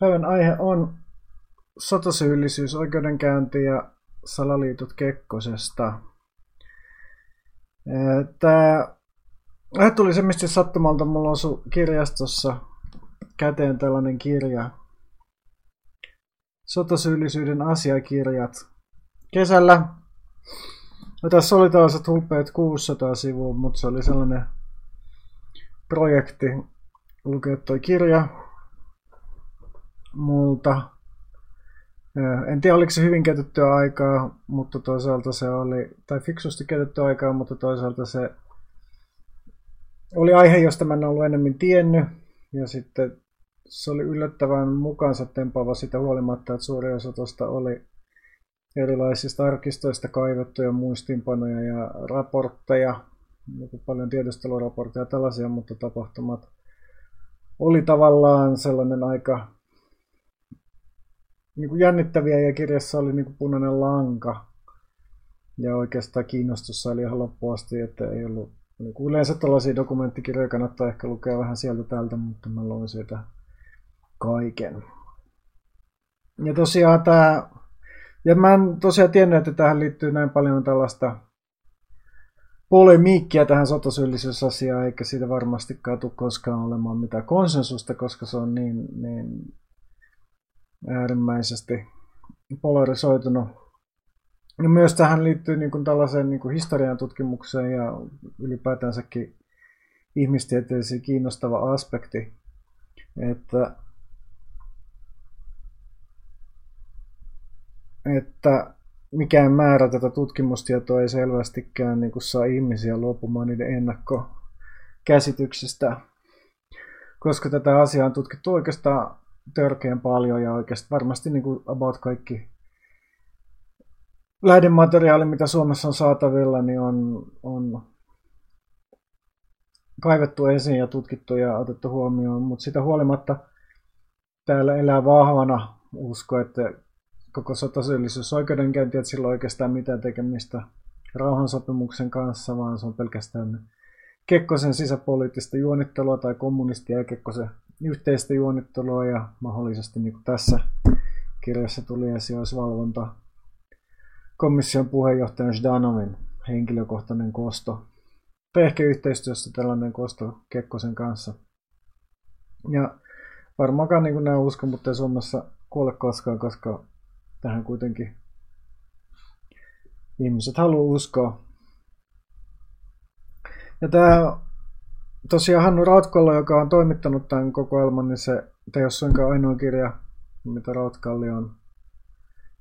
Päivän aihe on sotasyyllisyys, oikeudenkäynti ja salaliitot Kekkosesta. Tämä aihe tuli semmoista sattumalta, mulla osui kirjastossa käteen tällainen kirja. Sotasyyllisyyden asiakirjat. Kesällä No tässä oli tällaiset hupeat 600 sivua, mutta se oli sellainen projekti lukea toi kirja multa. En tiedä, oliko se hyvin käytettyä aikaa, mutta toisaalta se oli, tai fiksusti käytettyä aikaa, mutta toisaalta se oli aihe, josta mä en ollut enemmän tiennyt. Ja sitten se oli yllättävän mukaansa tempaava sitä huolimatta, että suuri osa tuosta oli erilaisista arkistoista kaivettuja muistinpanoja ja raportteja, niin paljon tiedusteluraportteja ja tällaisia, mutta tapahtumat oli tavallaan sellainen aika niin kuin jännittäviä ja kirjassa oli niin kuin punainen lanka. Ja oikeastaan kiinnostus oli ihan loppuasti, että ei ollut niin kuin yleensä tällaisia dokumenttikirjoja kannattaa ehkä lukea vähän sieltä täältä, mutta mä luin siitä kaiken. Ja tosiaan tämä ja mä en tosiaan tiennyt, että tähän liittyy näin paljon tällaista polemiikkia tähän sotasyyllisyysasiaan, eikä siitä varmastikaan tule koskaan olemaan mitään konsensusta, koska se on niin, niin äärimmäisesti polarisoitunut. Ja myös tähän liittyy niin kuin tällaiseen niin kuin historian tutkimukseen ja ylipäätänsäkin ihmistieteellisiin kiinnostava aspekti, että että mikään määrä tätä tutkimustietoa ei selvästikään niin kuin saa ihmisiä luopumaan niiden ennakkokäsityksistä, koska tätä asiaa on tutkittu oikeastaan törkeän paljon ja oikeastaan varmasti niin kuin about kaikki. Lähdemateriaali, mitä Suomessa on saatavilla, niin on, on kaivettu esiin ja tutkittu ja otettu huomioon, mutta sitä huolimatta täällä elää vahvana usko, että koko sotasyyllisyysoikeudenkäynti, että sillä oikeastaan mitään tekemistä rauhansopimuksen kanssa, vaan se on pelkästään Kekkosen sisäpoliittista juonittelua tai kommunistia ja Kekkosen yhteistä juonittelua ja mahdollisesti niin kuin tässä kirjassa tuli esiin olisi valvonta komission puheenjohtajan Zdanovin henkilökohtainen kosto. Tai ehkä yhteistyössä tällainen kosto Kekkosen kanssa. Ja varmaankaan niin nämä uskon, mutta ei Suomessa kuole koskaan, koska tähän kuitenkin ihmiset haluaa uskoa. Ja tämä tosiaan Hannu Rautkallo, joka on toimittanut tämän kokoelman, niin se ei ole suinkaan ainoa kirja, mitä Rautkalli on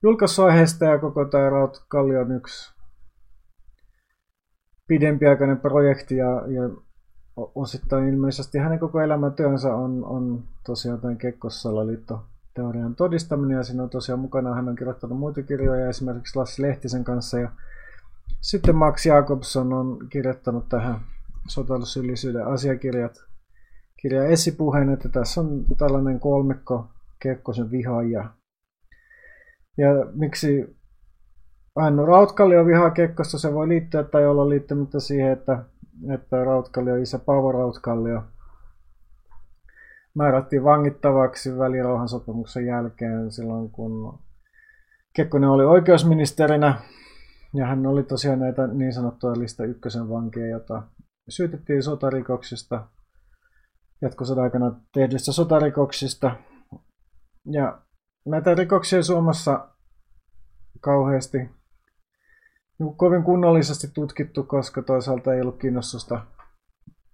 julkaissut aiheesta, ja koko tämä Rautkalli on yksi pidempiaikainen projekti, ja, ja osittain ilmeisesti hänen koko elämäntyönsä on, on tosiaan tämän Kekkossalaliitto teorian todistaminen ja siinä on tosiaan mukana, hän on kirjoittanut muita kirjoja esimerkiksi Lassi Lehtisen kanssa ja sitten Max Jakobson on kirjoittanut tähän sotilasyllisyyden asiakirjat kirja esipuheen, että tässä on tällainen kolmikko Kekkosen vihaajia. Ja miksi Hannu Rautkallio vihaa Kekkosta, se voi liittyä tai olla liittymättä siihen, että, että Rautkallio isä Paavo Rautkallio määrättiin vangittavaksi välirauhansopimuksen jälkeen silloin, kun Kekkonen oli oikeusministerinä. Ja hän oli tosiaan näitä niin sanottuja lista ykkösen vankeja, jota syytettiin sotarikoksista, jatkosodan aikana tehdyistä sotarikoksista. Ja näitä rikoksia Suomessa kauheasti niin kovin kunnollisesti tutkittu, koska toisaalta ei ollut kiinnostusta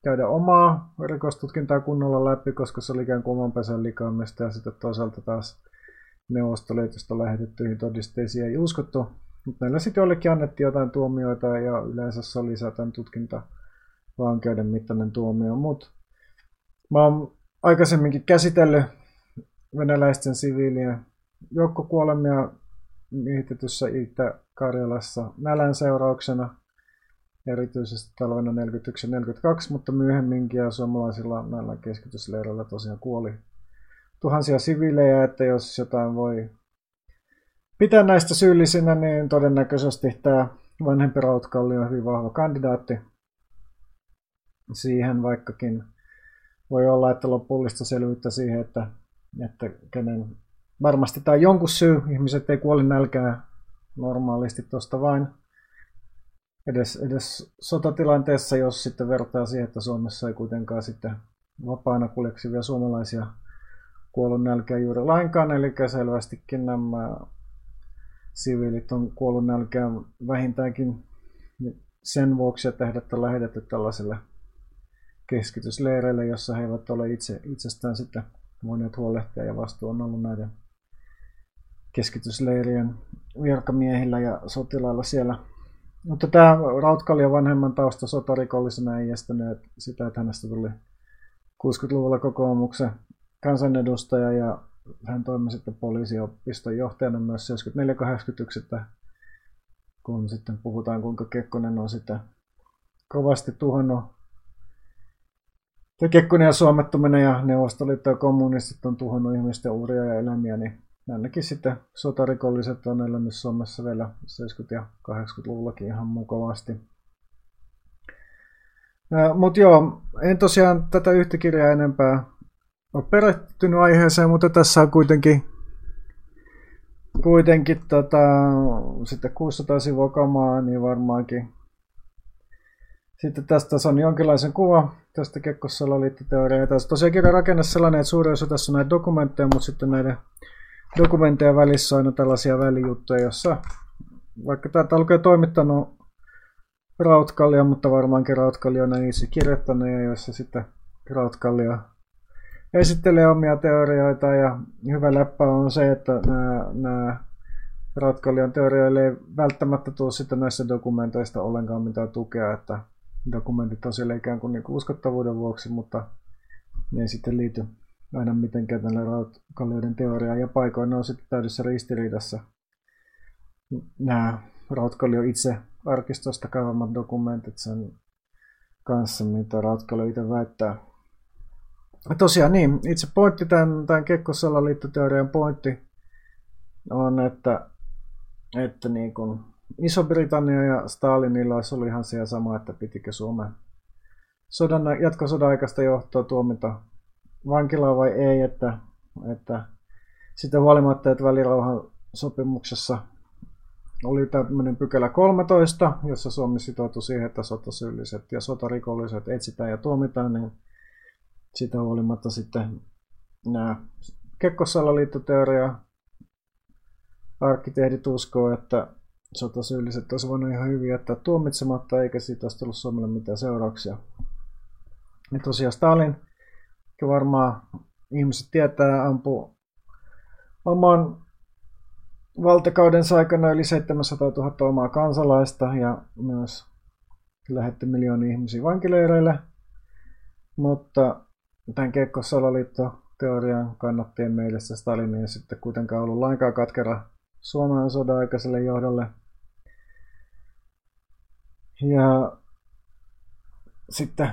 käydä omaa rikostutkintaa kunnolla läpi, koska se oli ikään kuin oman pesän likaamista ja sitten toisaalta taas Neuvostoliitosta lähetettyihin todisteisiin ei uskottu. Mutta meillä sitten jollekin annettiin jotain tuomioita ja yleensä se oli tutkinta vankeuden mittainen tuomio. Mutta mä oon aikaisemminkin käsitellyt venäläisten siviilien joukkokuolemia miehitetyssä Itä-Karjalassa nälän seurauksena – erityisesti talvena 41 42, mutta myöhemminkin ja suomalaisilla näillä keskitysleireillä tosiaan kuoli tuhansia siviilejä, että jos jotain voi pitää näistä syyllisinä, niin todennäköisesti tämä vanhempi Rautkalli on hyvin vahva kandidaatti siihen, vaikkakin voi olla, että lopullista selvyyttä siihen, että että kenen, varmasti on jonkun syy, ihmiset ei kuoli nälkää normaalisti tuosta vain. Edes, edes sotatilanteessa, jos sitten vertaa siihen, että Suomessa ei kuitenkaan sitten vapaana kuljeksivia suomalaisia kuollut nälkää juuri lainkaan, eli selvästikin nämä siviilit on kuollut nälkään vähintäänkin sen vuoksi, että heidät on lähetetty tällaiselle keskitysleireille, jossa he eivät ole itse, itsestään sitten voineet huolehtia ja vastuu on ollut näiden keskitysleirien virkamiehillä ja sotilailla siellä. Mutta tämä Rautkalja vanhemman tausta sotarikollisena ei estänyt sitä, että hänestä tuli 60-luvulla kokoomuksen kansanedustaja ja hän toimi sitten poliisiopiston johtajana myös 74-81, että kun sitten puhutaan kuinka Kekkonen on sitä kovasti tuhannut ja Kekkonen ja suomettuminen ja Neuvostoliitto ja kommunistit on tuhannut ihmisten uria ja elämiä, niin ainakin sitten sotarikolliset on elänyt Suomessa vielä 70- ja 80-luvullakin ihan mukavasti. Mutta joo, en tosiaan tätä yhtä kirjaa enempää ole perehtynyt aiheeseen, mutta tässä on kuitenkin, kuitenkin tota, sitten 600 sivua kamaa, niin varmaankin sitten tästä on jonkinlaisen kuva tästä Kekkossalo-liittoteoriaa. Tässä tosiaan kirjan rakenne sellainen, että suurin osa tässä on näitä dokumentteja, mutta sitten näiden dokumentteja välissä on aina tällaisia välijuttuja, jossa vaikka täältä lukee toimittanut Rautkallio, mutta varmaankin Rautkallio on itse kirjoittanut, ja jossa sitten Rautkallio esittelee omia teorioita, ja hyvä läppä on se, että nämä, nämä Rautkallion teorioille ei välttämättä tule sitten näissä dokumenteista ollenkaan mitään tukea, että dokumentit on siellä ikään kuin, niin kuin uskottavuuden vuoksi, mutta ne ei sitten liity aina mitenkään tälle rautkallioiden teoriaan, ja paikoin ne on sitten täydessä ristiriidassa nämä Rautkallio itse arkistosta kaivamat dokumentit sen kanssa, mitä Rautkallio itse väittää. Ja tosiaan niin, itse pointti tämän, tämän Kekkosalaliittoteorian pointti on, että, että niin kuin Iso-Britannia ja Stalinilla ollut ihan se sama, että pitikö Suomen sodan, jatkosodan aikaista johtoa tuomita vankilaa vai ei, että, että sitä huolimatta, että välirauhan sopimuksessa oli tämmöinen pykälä 13, jossa Suomi sitoutui siihen, että sotasyylliset ja sotarikolliset etsitään ja tuomitaan, niin sitä huolimatta sitten nämä Kekkosalaliittoteoria arkkitehdit uskoo, että sotasyylliset olisi voinut ihan hyvin jättää tuomitsematta, eikä siitä olisi tullut Suomelle mitään seurauksia. Ja tosiaan Stalin, varmaan ihmiset tietää, ampui oman valtakaudensa aikana yli 700 000 omaa kansalaista ja myös lähetti miljoonia ihmisiä vankileireille. Mutta tämän Kekko Salaliitto-teorian kannattien mielestä Stalin ei sitten kuitenkaan ollut lainkaan katkera Suomen sodan aikaiselle johdolle – ja sitten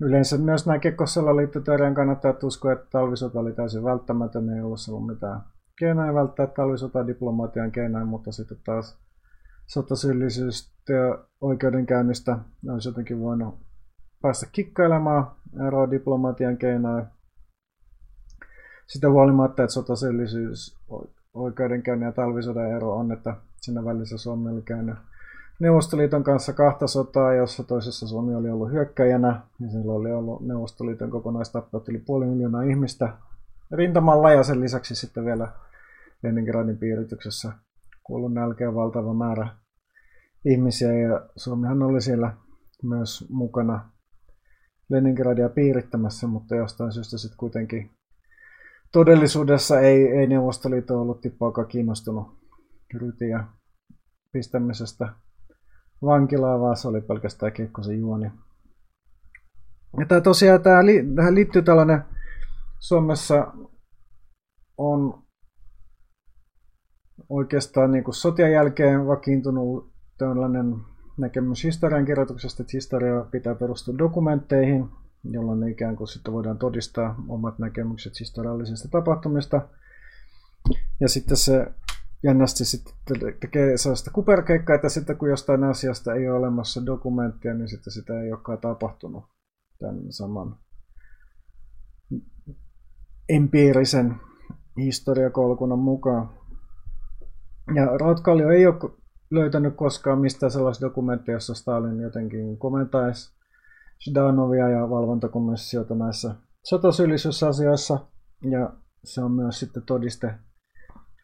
yleensä myös nämä Kekkosella liittoteorian kannattajat uskoo, että talvisota oli täysin välttämätön, ei ollut ollut mitään keinoja välttää talvisota diplomatian keinoja, mutta sitten taas sotasyyllisyys ja oikeudenkäynnistä olisi jotenkin voinut päästä kikkailemaan eroa diplomatian keinoja. Sitä huolimatta, että sotasyyllisyys, oikeudenkäynnin ja talvisodan ero on, että siinä välissä Suomi oli käynyt Neuvostoliiton kanssa kahta sotaa, jossa toisessa Suomi oli ollut hyökkäjänä, ja silloin oli ollut Neuvostoliiton kokonaistappiot yli puoli miljoonaa ihmistä rintamalla, ja sen lisäksi sitten vielä Leningradin piirityksessä kuollut nälkeä valtava määrä ihmisiä, ja Suomihan oli siellä myös mukana Leningradia piirittämässä, mutta jostain syystä sitten kuitenkin todellisuudessa ei, ei Neuvostoliitto ollut tippaakaan kiinnostunut rytiä pistämisestä vankilaa, vaan se oli pelkästään Kekkosen juoni. Ja tämä tosiaan tämä, tähän liittyy tällainen, Suomessa on oikeastaan niin kuin sotien jälkeen vakiintunut tällainen näkemys historiankirjoituksesta, että historia pitää perustua dokumentteihin, jolloin ikään kuin sitten voidaan todistaa omat näkemykset historiallisista tapahtumista. Ja sitten se jännästi sitten tekee sellaista kuperkeikkaa, että sitten kun jostain asiasta ei ole olemassa dokumenttia, niin sitten sitä ei olekaan tapahtunut tämän saman empiirisen historiakolkunnan mukaan. Ja Rautkallio ei ole löytänyt koskaan mistään sellaista dokumenttia, jossa Stalin jotenkin komentaisi Zhdanovia ja valvontakomissiota näissä sotasyyllisyysasioissa. Ja se on myös sitten todiste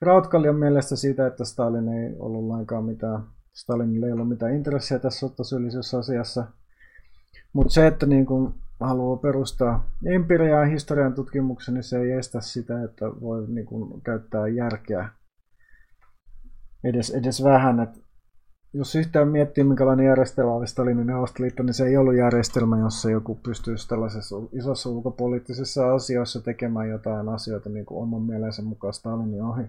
Rautkallion mielestä siitä, että Stalin ei ollut lainkaan mitään, Stalinille ei ollut mitään intressiä tässä sotasyyllisyysasiassa. Mutta se, että niin kun haluaa perustaa empiriaa historian tutkimuksen, niin se ei estä sitä, että voi niin kun käyttää järkeä edes, edes vähän. Et jos yhtään miettii, minkälainen järjestelmä oli Stalinin Neuvostoliitto, niin se ei ollut järjestelmä, jossa joku pystyisi tällaisessa isossa ulkopoliittisissa asioissa tekemään jotain asioita niin kuin oman mielensä mukaan Stalinin ohi.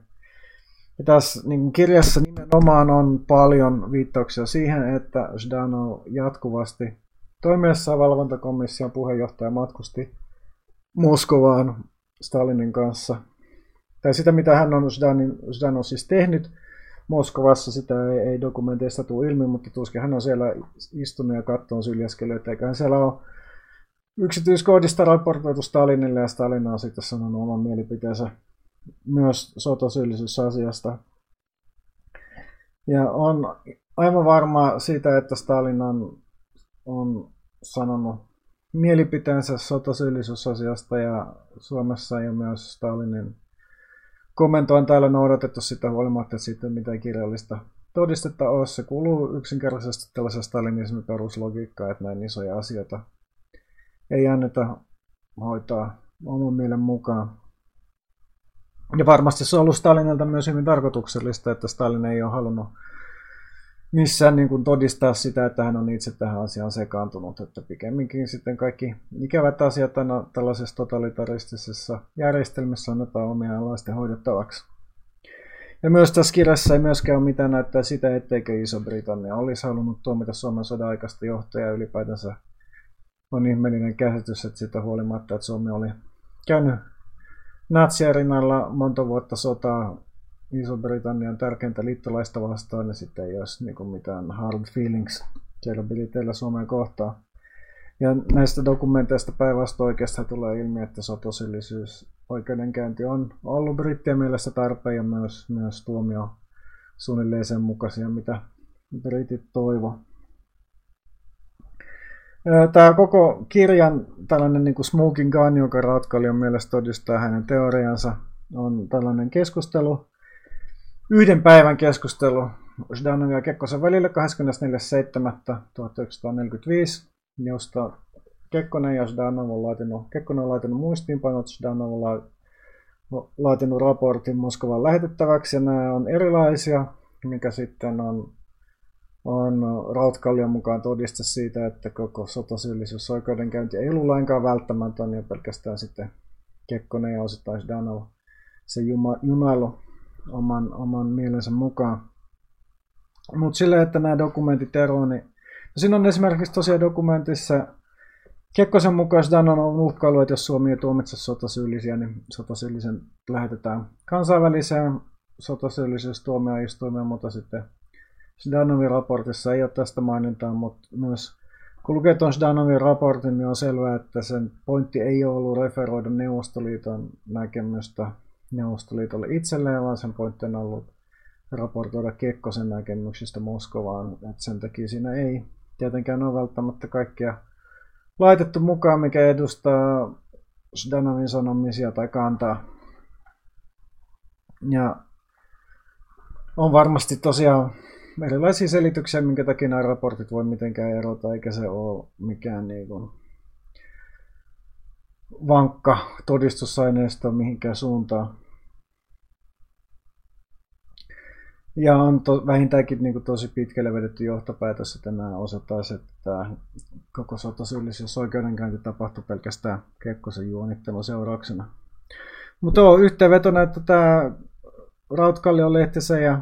Ja tässä niin kirjassa nimenomaan on paljon viittauksia siihen, että Zhdanov jatkuvasti toimiessaan valvontakomission puheenjohtaja matkusti Moskovaan Stalinin kanssa. Tai sitä, mitä hän on Zhdanov siis tehnyt, Moskovassa sitä ei, ei dokumenteista tule ilmi, mutta tuskin hän on siellä istunut ja katsonut syljäskelyä, eiköhän siellä ole yksityiskohdista raportoitu Stalinille ja Stalin on sitten sanonut oman mielipiteensä myös sotasyyllisyysasiasta. Ja on aivan varma siitä, että Stalin on, on sanonut mielipiteensä sotasyyllisyysasiasta ja Suomessa ja myös Stalinin komento on täällä noudatettu sitä huolimatta siitä, mitä kirjallista todistetta ole. Se kuuluu yksinkertaisesti tällaisen stalinismin peruslogiikkaan, että näin isoja asioita ei anneta hoitaa oman mielen mukaan. Ja varmasti se on ollut Stalinilta myös hyvin tarkoituksellista, että Stalin ei ole halunnut missään niin kuin todistaa sitä, että hän on itse tähän asiaan sekaantunut. Että pikemminkin sitten kaikki ikävät asiat aina tällaisessa totalitaristisessa järjestelmässä annetaan omia alaisten hoidettavaksi. Ja myös tässä kirjassa ei myöskään ole mitään näyttää sitä, etteikö Iso-Britannia olisi halunnut tuomita Suomen sodan aikaista johtajaa ylipäätänsä. On ihmeellinen käsitys, että sitä huolimatta, että Suomi oli käynyt natsien rinnalla monta vuotta sotaa Iso-Britannian tärkeintä liittolaista vastaan, niin sitten ei olisi niin kuin mitään hard feelings siellä Briteillä Suomeen kohtaan. Ja näistä dokumenteista päinvastoin oikeastaan tulee ilmi, että sotosillisyys oikeudenkäynti on ollut brittien mielestä tarpeen ja myös, myös tuomio suunnilleen sen mukaisia, mitä britit toivo. Tämä koko kirjan tällainen niin kuin smoking gun, joka Ratkalion mielestä todistaa hänen teoriansa, on tällainen keskustelu. Yhden päivän keskustelu Zhdanovin ja Kekkosen välillä 24.7.1945, josta Kekkonen ja Zhdanov on laatinut, Kekkonen on laatinut muistiinpanot, Zhdanov on laatinut raportin Moskovan lähetettäväksi, ja nämä on erilaisia, mikä sitten on, on Rautkallion mukaan todiste siitä, että koko sotasyyllisyysoikeudenkäynti ei ollut lainkaan välttämätön, ja pelkästään sitten Kekkonen ja osittain Zhdanov se junailu oman, oman mielensä mukaan. Mutta sille, että nämä dokumentit eroavat, niin no siinä on esimerkiksi tosiaan dokumentissa Kekkosen mukaan Danon on uhkailu, että jos Suomi ei tuomitse sotasyyllisiä, niin sotasyyllisen lähetetään kansainväliseen sotasyyllisyystuomioistuimeen, mutta sitten Danovin raportissa ei ole tästä mainintaa, mutta myös kun lukee tuon Danovin raportin, niin on selvää, että sen pointti ei ole ollut referoida Neuvostoliiton näkemystä Neuvostoliitolle itselleen, vaan sen pointti on ollut raportoida Kekkosen näkemyksistä Moskovaan. että sen takia siinä ei tietenkään ole välttämättä kaikkia laitettu mukaan, mikä edustaa Zhdanovin sanomisia tai kantaa. Ja on varmasti tosiaan erilaisia selityksiä, minkä takia nämä raportit voi mitenkään erota, eikä se ole mikään niin kuin vankka todistusaineisto mihinkään suuntaan. Ja on to, vähintäänkin niin kuin tosi pitkälle vedetty johtopäätös, että nämä osoittaa, että koko sotasyyllisyys oikeudenkäynti tapahtui pelkästään Kekkosen juonittelun seurauksena. Mutta on yhteenvetona, että tämä Rautkallion lehtisen ja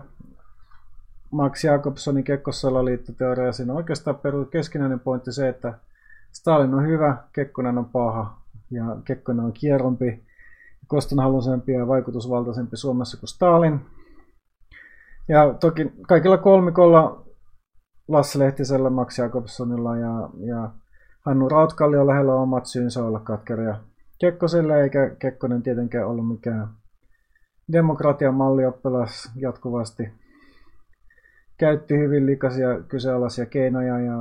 Max Jakobsonin Kekkossalaliittoteoria, siinä on oikeastaan peru keskinäinen pointti se, että Stalin on hyvä, Kekkonen on paha ja Kekkonen on kierrompi, kostonhaluisempi ja vaikutusvaltaisempi Suomessa kuin Stalin. Ja toki kaikilla kolmikolla Lasse Lehtisellä, Max Jakobssonilla ja, ja Hannu Rautkalli on lähellä omat syynsä olla katkeria Kekkoselle, eikä Kekkonen tietenkään ollut mikään demokratian mallioppilas jatkuvasti käytti hyvin likaisia kyseenalaisia keinoja ja,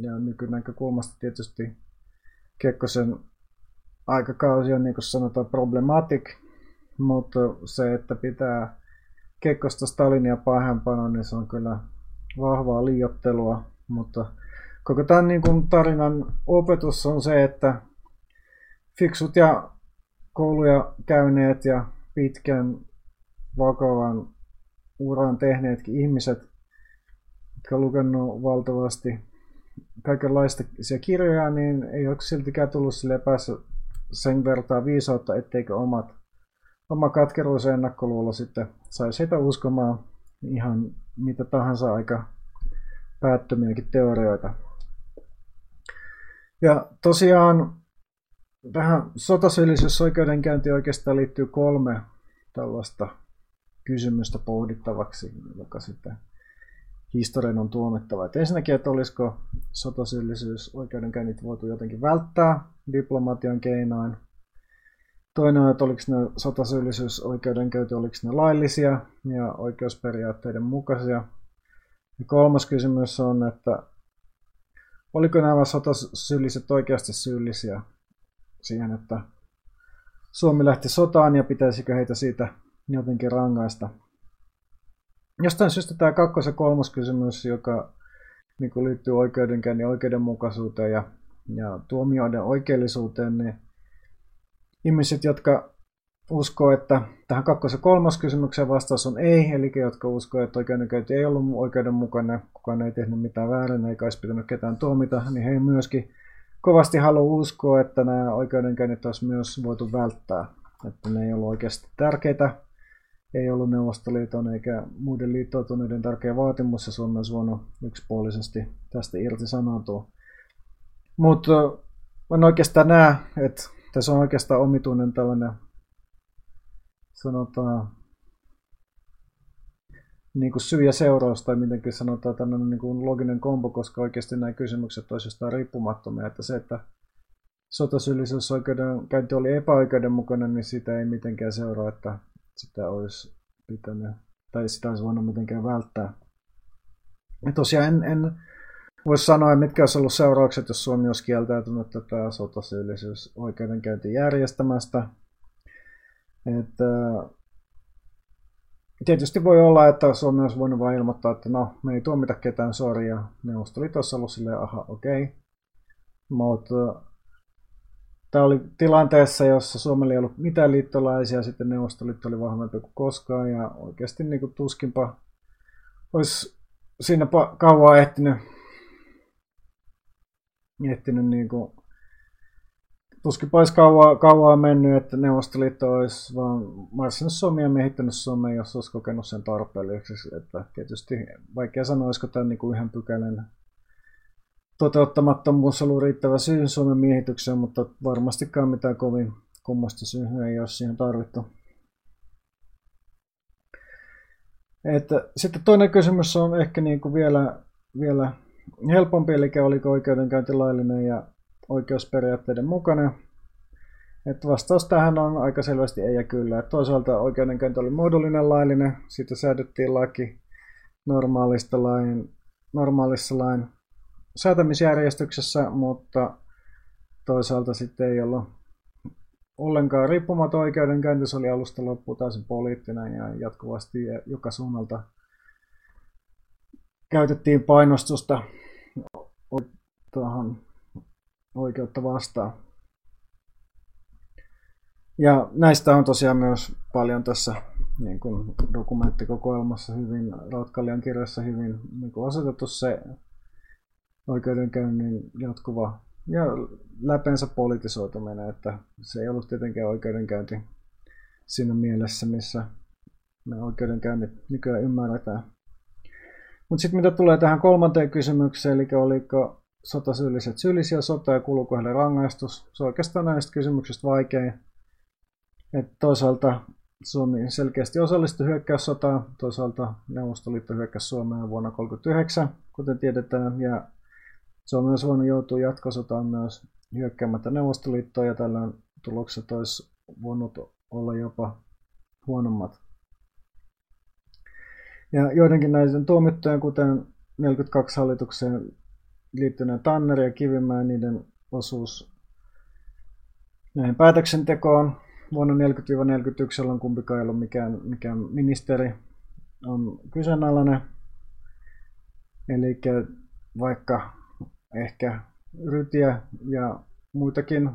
ja nykynäkökulmasta tietysti Kekkosen aikakausi on niin kuin sanotaan problematic, mutta se, että pitää Kekkosta Stalinia pahempana, niin se on kyllä vahvaa liiottelua, mutta koko tämän niin kuin tarinan opetus on se, että fiksut ja kouluja käyneet ja pitkän vakavan uran tehneetkin ihmiset, lukenut valtavasti kaikenlaista kirjoja, niin ei ole siltikään tullut sille päässä sen vertaa viisautta, etteikö omat, oma katkeruus ja ennakkoluulo sitten saisi heitä uskomaan ihan mitä tahansa aika päättömiäkin teorioita. Ja tosiaan tähän sotasyyllisyysoikeudenkäyntiin oikeastaan liittyy kolme tällaista kysymystä pohdittavaksi, joka sitten historian on tuomittava. Et ensinnäkin, että olisiko sotasyyllisyysoikeudenkäynnit voitu jotenkin välttää diplomatian keinoin. Toinen on, että oliko ne sotasyyllisyysoikeudenkäynti, oliko ne laillisia ja oikeusperiaatteiden mukaisia. Ja kolmas kysymys on, että oliko nämä sotasyylliset oikeasti syyllisiä siihen, että Suomi lähti sotaan ja pitäisikö heitä siitä jotenkin rangaista. Jostain syystä tämä kakkos- ja kolmas kysymys, joka niin kuin liittyy oikeudenkäynnin oikeudenmukaisuuteen ja, ja tuomioiden oikeellisuuteen, niin ihmiset, jotka uskoo, että tähän kakkos- ja kolmas kysymykseen vastaus on ei, eli jotka uskoo, että oikeudenkäynti ei ollut oikeudenmukainen, kukaan ei tehnyt mitään väärin, eikä olisi pitänyt ketään tuomita, niin he myöskin kovasti haluaa uskoa, että nämä oikeudenkäynnit olisi myös voitu välttää, että ne ei ollut oikeasti tärkeitä, ei ollut Neuvostoliiton eikä muiden liittoutuneiden tärkeä vaatimus, ja Suomi olisi voinut yksipuolisesti tästä irti sanoutua. Mutta en oikeastaan näe, että tässä on oikeastaan omituinen tällainen, sanotaan, niin kuin syy ja seuraus, tai mitenkin sanotaan, tämmöinen niin kuin loginen kombo, koska oikeasti nämä kysymykset toisistaan riippumattomia, että se, että sotasyyllisyysoikeudenkäynti oli epäoikeudenmukainen, niin sitä ei mitenkään seuraa, että sitä olisi pitänyt, tai sitä olisi voinut mitenkään välttää. Ja tosiaan en, en voisi sanoa, mitkä olisi ollut seuraukset, jos Suomi olisi kieltäytynyt tätä sotasyyllisyysoikeudenkäyntin järjestämästä. Että Tietysti voi olla, että Suomi olisi voinut vain ilmoittaa, että no, me ei tuomita ketään, sori, ja Neuvostoliitossa ollut silleen, aha, okei. Okay. Mutta tämä oli tilanteessa, jossa Suomella ei ollut mitään liittolaisia, sitten Neuvostoliitto oli vahvempi kuin koskaan, ja oikeasti niin kuin tuskinpa olisi siinä kauan ehtinyt, ehtinyt niin kuin tuskin olisi kauaa, kauaa mennyt, että Neuvostoliitto olisi vaan marssinut Suomea ja miehittänyt Suomea, jos olisi kokenut sen tarpeelliseksi. Että tietysti vaikea sanoa, olisiko tämä niin kuin yhden pykälän toteuttamattomuus ollut riittävä syy Suomen miehitykseen, mutta varmastikaan mitään kovin kummasta syyä ei ole siihen tarvittu. Että, sitten toinen kysymys on ehkä niin kuin vielä, vielä helpompi, eli oliko oikeudenkäynti laillinen ja oikeusperiaatteiden mukana. Et vastaus tähän on aika selvästi ei ja kyllä. Et toisaalta oikeudenkäynti oli muodollinen laillinen, siitä säädettiin laki normaalista lain, normaalissa lain säätämisjärjestyksessä, mutta toisaalta sitten ei ollut ollenkaan riippumaton oikeudenkäynti, se oli alusta loppuun täysin poliittinen ja jatkuvasti joka suunnalta käytettiin painostusta tuohon oikeutta vastaan. Ja näistä on tosiaan myös paljon tässä niin kuin dokumenttikokoelmassa hyvin, Rautkallian kirjassa hyvin niin kuin asetettu se oikeudenkäynnin jatkuva ja läpensä politisoituminen, että se ei ollut tietenkään oikeudenkäynti siinä mielessä, missä me oikeudenkäynnit nykyään ymmärretään. Mutta sitten mitä tulee tähän kolmanteen kysymykseen, eli oliko sotasyylliset syyllisiä sota ja kuluuko heille rangaistus. Se on oikeastaan näistä kysymyksistä vaikein. Et toisaalta Suomi selkeästi osallistui hyökkäyssotaan, toisaalta Neuvostoliitto hyökkäsi Suomeen vuonna 1939, kuten tiedetään, ja Suomi olisi voinut joutua jatkosotaan myös hyökkäämättä Neuvostoliittoon, ja tällöin tulokset olisi voinut olla jopa huonommat. Ja joidenkin näiden tuomittujen, kuten 42 hallitukseen liittyneen Tanner ja Kivimäen, niiden osuus näihin päätöksentekoon vuonna 40-41, jolloin kumpikaan ei ollut mikään, mikään ministeri, on kyseenalainen. Eli vaikka ehkä Rytiä ja muitakin,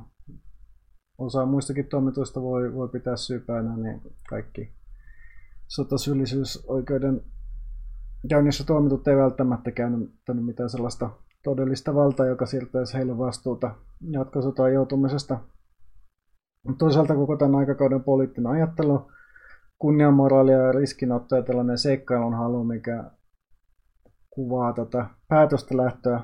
osa muistakin toimituista voi, voi pitää syypäänä, niin kaikki sotasyyllisyysoikeuden käynnissä tuomitut ei välttämättä käännyttänyt mitään sellaista todellista valtaa, joka siirtäisi heille vastuuta jatkosotaan joutumisesta. Toisaalta koko tämän aikakauden poliittinen ajattelu, kunnianmoraali ja riskinotto ja tällainen seikkailun halu, mikä kuvaa tätä päätöstä lähtöä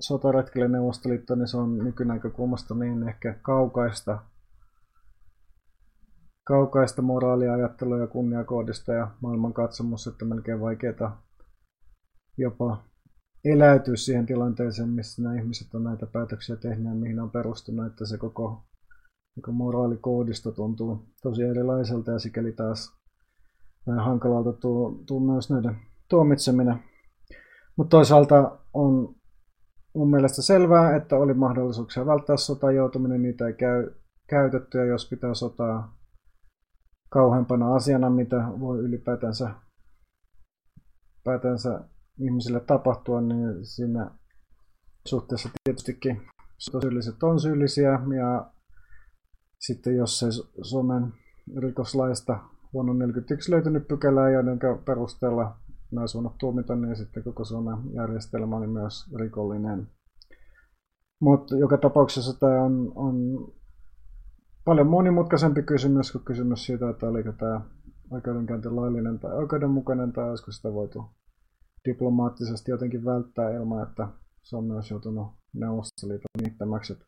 sotaretkelle Neuvostoliitto, niin se on nykynäkökulmasta niin ehkä kaukaista, kaukaista moraaliajattelua ja kunniakoodista ja maailmankatsomus, että melkein vaikeaa jopa eläytyä siihen tilanteeseen, missä nämä ihmiset on näitä päätöksiä tehneet ja mihin on perustunut, että se koko niin moraalikoodisto tuntuu tosi erilaiselta ja sikäli taas vähän hankalalta tuu, tuu myös näiden tuomitseminen. Mutta toisaalta on mun mielestä selvää, että oli mahdollisuuksia välttää sotaan joutuminen, niitä ei käy, käytetty. Ja jos pitää sotaa kauhempana asiana, mitä voi ylipäätänsä päätänsä ihmisille tapahtua, niin siinä suhteessa tietystikin syylliset on syyllisiä. Ja sitten jos se Suomen rikoslaista vuonna 1941 löytynyt pykälää, joiden perusteella nämä suunnat tuomita, niin sitten koko Suomen järjestelmä oli myös rikollinen. Mutta joka tapauksessa tämä on, on paljon monimutkaisempi kysymys kuin kysymys siitä, että oliko tämä oikeudenkäynti laillinen tai oikeudenmukainen, tai olisiko sitä voitu diplomaattisesti jotenkin välttää ilman, että se on myös joutunut Neuvostoliiton niittämäksi.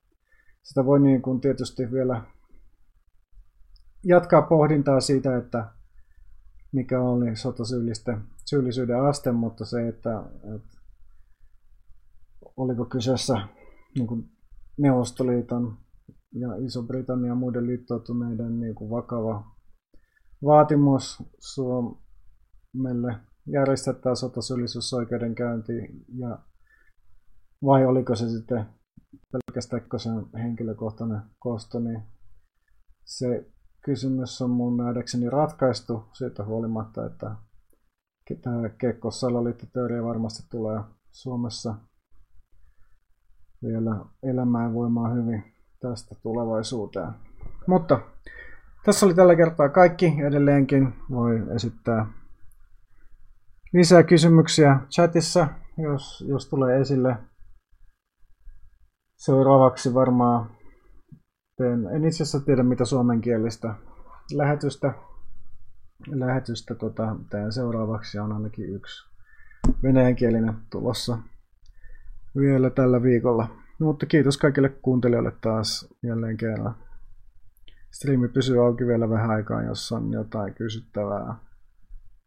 Sitä voi niin kuin tietysti vielä jatkaa pohdintaa siitä, että mikä oli sotasyyllisten syyllisyyden aste, mutta se, että, että oliko kyseessä niin kuin Neuvostoliiton ja Iso-Britannian muiden liittoutuneiden niin kuin vakava vaatimus Suomelle järjestetään sotasyyllisyysoikeudenkäynti ja vai oliko se sitten pelkästään sen henkilökohtainen kosto, niin se kysymys on mun nähdäkseni ratkaistu siitä huolimatta, että Kekko-salaliittoteoria varmasti tulee Suomessa vielä elämään voimaa hyvin tästä tulevaisuuteen. Mutta tässä oli tällä kertaa kaikki. Edelleenkin voi esittää lisää kysymyksiä chatissa, jos, jos tulee esille. Seuraavaksi varmaan teen, en itse asiassa tiedä mitä suomenkielistä lähetystä, lähetystä tota, teen seuraavaksi on ainakin yksi venäjänkielinen tulossa vielä tällä viikolla. Mutta kiitos kaikille kuuntelijoille taas jälleen kerran. Striimi pysyy auki vielä vähän aikaa, jos on jotain kysyttävää.